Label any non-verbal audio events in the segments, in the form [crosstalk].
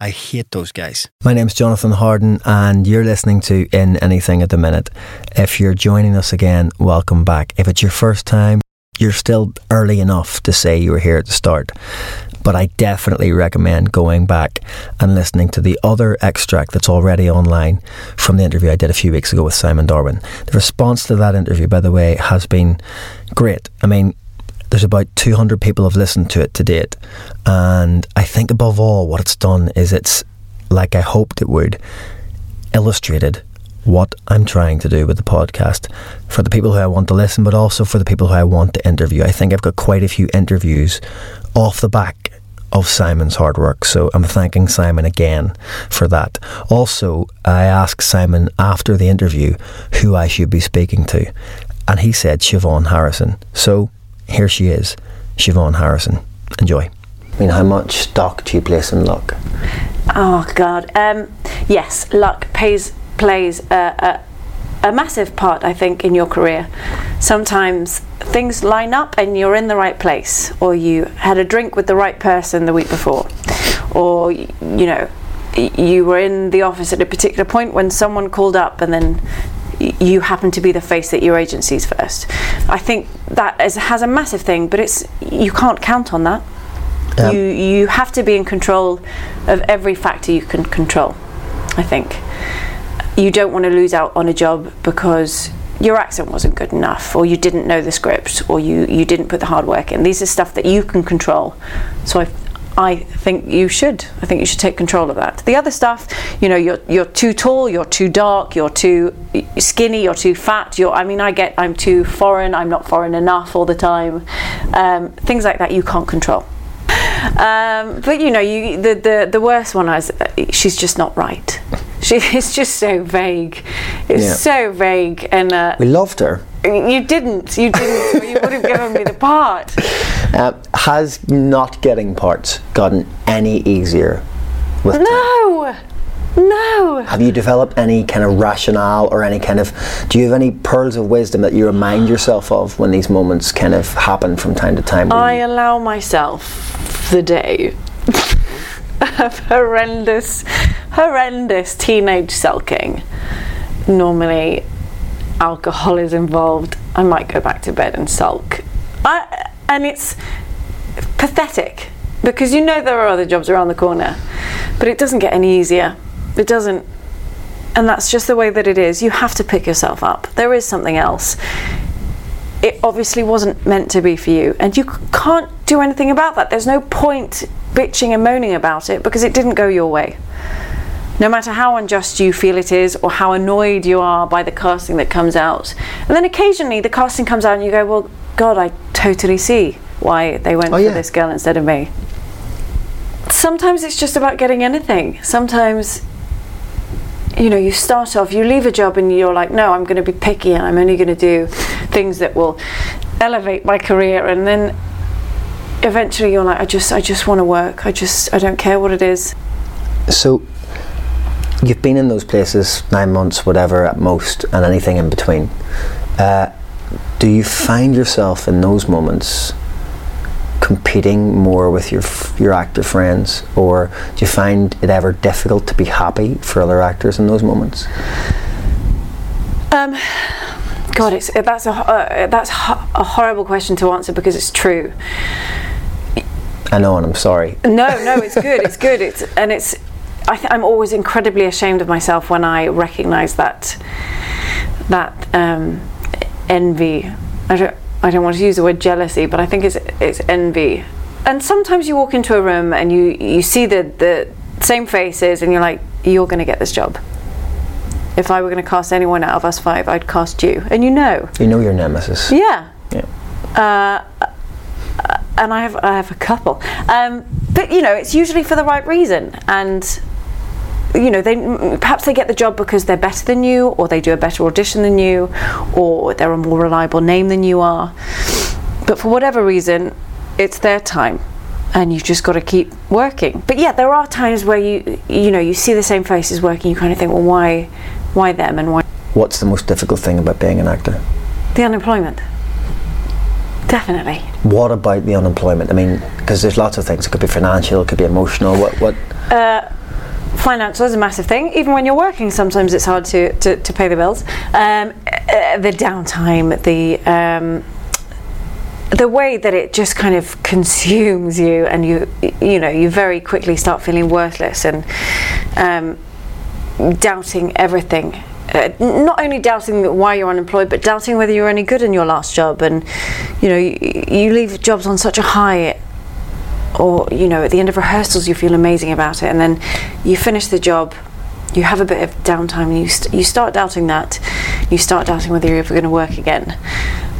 I hate those guys. My name's Jonathan Harden, and you're listening to In Anything at the Minute. If you're joining us again, welcome back. If it's your first time, you're still early enough to say you were here at the start. But I definitely recommend going back and listening to the other extract that's already online from the interview I did a few weeks ago with Simon Darwin. The response to that interview, by the way, has been great. I mean, there's about 200 people have listened to it to date. And I think above all, what it's done is it's, like I hoped it would, illustrated what I'm trying to do with the podcast for the people who I want to listen, but also for the people who I want to interview. I think I've got quite a few interviews off the back of Simon's hard work. So I'm thanking Simon again for that. Also, I asked Simon after the interview who I should be speaking to, and he said Siubhan Harrison. So here she is, Siubhan Harrison. Enjoy. I mean, how much stock do you place in luck? Oh God, um, yes, luck plays plays a, a, a massive part, I think, in your career. Sometimes things line up and you're in the right place, or you had a drink with the right person the week before, or you know, you were in the office at a particular point when someone called up and then you happen to be the face that your agency's first. I think that is, has a massive thing, but it's you can't count on that. Yeah. You you have to be in control of every factor you can control. I think you don't want to lose out on a job because your accent wasn't good enough, or you didn't know the script, or you you didn't put the hard work in. These are stuff that you can control. So I I think you should. I think you should take control of that. The other stuff, you know, you're you're too tall, you're too dark, you're too skinny, you're too fat. You're. I mean, I get I'm too foreign. I'm not foreign enough all the time. Um, things like that you can't control. Um, but you know, you the, the the worst one is she's just not right. She [laughs] is just so vague. It's Yeah. so vague, and uh, We loved her. you didn't. You didn't. you would have given me the part. [laughs] Uh, has not getting parts gotten any easier with time? No, no. Have you developed any kind of rationale or any kind of do you have any pearls of wisdom that you remind yourself of when these moments kind of happen from time to time? I allow myself the day [laughs] of horrendous, horrendous teenage sulking. Normally, alcohol is involved. I might go back to bed and sulk. I, and it's pathetic because you know there are other jobs around the corner, but it doesn't get any easier. It doesn't. And that's just the way that it is. You have to pick yourself up. There is something else it obviously wasn't meant to be for you and you can't do anything about that there's no point bitching and moaning about it because it didn't go your way no matter how unjust you feel it is or how annoyed you are by the casting that comes out and then occasionally the casting comes out and you go well god i totally see why they went Oh, for yeah. this girl instead of me sometimes it's just about getting anything sometimes you know, you start off, you leave a job and you're like, no, I'm going to be picky and I'm only going to do things that will elevate my career. And then eventually you're like, I just, I just want to work. I just, I don't care what it is. So you've been in those places nine months, whatever at most, and anything in between. Uh, do you find yourself in those moments competing more with your your actor friends, or do you find it ever difficult to be happy for other actors in those moments? Um, God, it's that's a uh, that's ho- a horrible question to answer because it's true. I know, and I'm sorry. No, no, it's [laughs] good. It's good. It's and it's. I th- I'm always incredibly ashamed of myself when I recognise that that um, envy. I don't. I don't want to use the word jealousy, but I think it's it's envy. And sometimes you walk into a room and you you see the the same faces, and you're like, you're going to get this job. If I were going to cast anyone out of us five, I'd cast you, and you know. You know your nemesis. Yeah. Yeah. Uh, and I have I have a couple, um, but you know it's usually for the right reason, and you know, they perhaps they get the job because they're better than you, or they do a better audition than you, or they're a more reliable name than you are. But for whatever reason, it's their time, and you've just got to keep working. But yeah, there are times where you you know you see the same faces working, you kind of think, well, why, why them, and why What's the most difficult thing about being an actor? the unemployment? Definitely. What about the unemployment? I mean, because there's lots of things. It could be financial, it could be emotional. What? What? Uh, financial is a massive thing. Even when you're working, sometimes it's hard to, to, to pay the bills. Um, uh, the downtime, the um, the way that it just kind of consumes you, and you you know you very quickly start feeling worthless and um, doubting everything. Uh, not only doubting why you're unemployed, but doubting whether you're any good in your last job, and you know you, you leave jobs on such a high or you know at the end of rehearsals you feel amazing about it and then you finish the job you have a bit of downtime and you, st- you start doubting that. You start doubting whether you're ever going to work again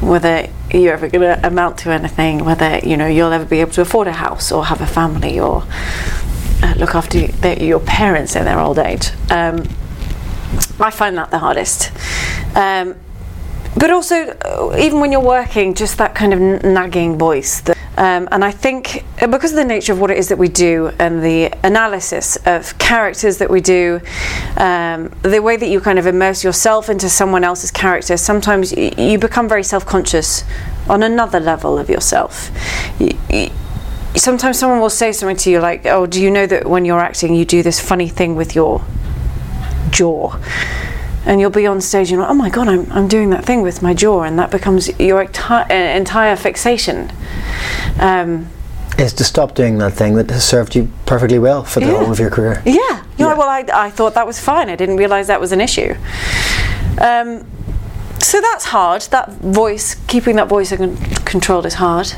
whether you're ever going to amount to anything whether you know you'll ever be able to afford a house or have a family or uh, look after your parents in their old age. Um, I find that the hardest. Um, but also uh, even when you're working just that kind of n- nagging voice that um, and I think uh, because of the nature of what it is that we do and the analysis of characters that we do, um, the way that you kind of immerse yourself into someone else's character, sometimes y- you become very self conscious on another level of yourself. Y- y- sometimes someone will say something to you like, Oh, do you know that when you're acting, you do this funny thing with your jaw? And you'll be on stage and you're like, oh my god, I'm, I'm doing that thing with my jaw, and that becomes your enti- uh, entire fixation. Um, Is to stop doing that thing that has served you perfectly well for the Yeah. whole of your career. yeah, Yeah. well, I, I thought that was fine. I didn't realize that was an issue. Um, so that's hard. That voice, keeping that voice con- controlled, is hard.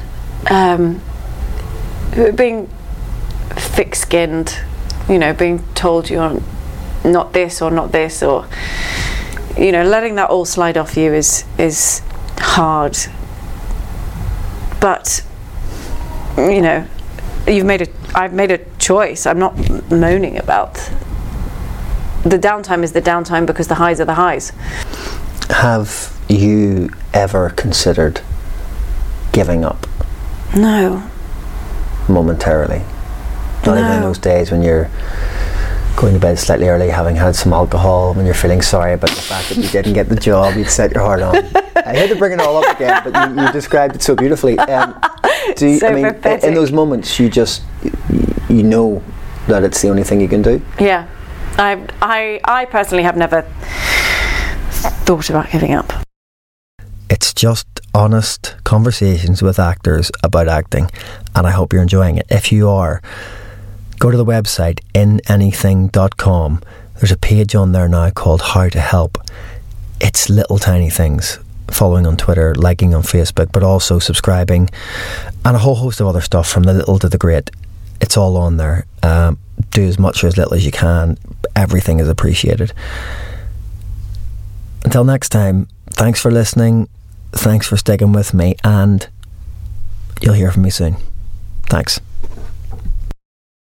Um, being thick-skinned, you know, being told you're not this or not this, or you know, letting that all slide off you is is hard. But you know, you've made a I've made a choice. I'm not moaning about the downtime is the downtime because the highs are the highs. Have you ever considered giving up No. momentarily? Not even in those days when you're going to bed slightly early, having had some alcohol, when you're feeling sorry about the fact that you didn't get the job you'd set your heart on. I hate to bring it all up again, but you, you described it so beautifully. Um, do you, So I mean, i- in those moments, you just you know that it's the only thing you can do. Yeah. I I I personally have never thought about giving up. It's just honest conversations with actors about acting, and I hope you're enjoying it. If you are, go to the website inanything.com. There's a page on there now called How to Help. It's little tiny things. Following on Twitter, liking on Facebook, but also subscribing, and a whole host of other stuff from the little to the great. It's all on there. Um, do as much or as little as you can. Everything is appreciated. Until next time, thanks for listening. Thanks for sticking with me, and you'll hear from me soon. Thanks.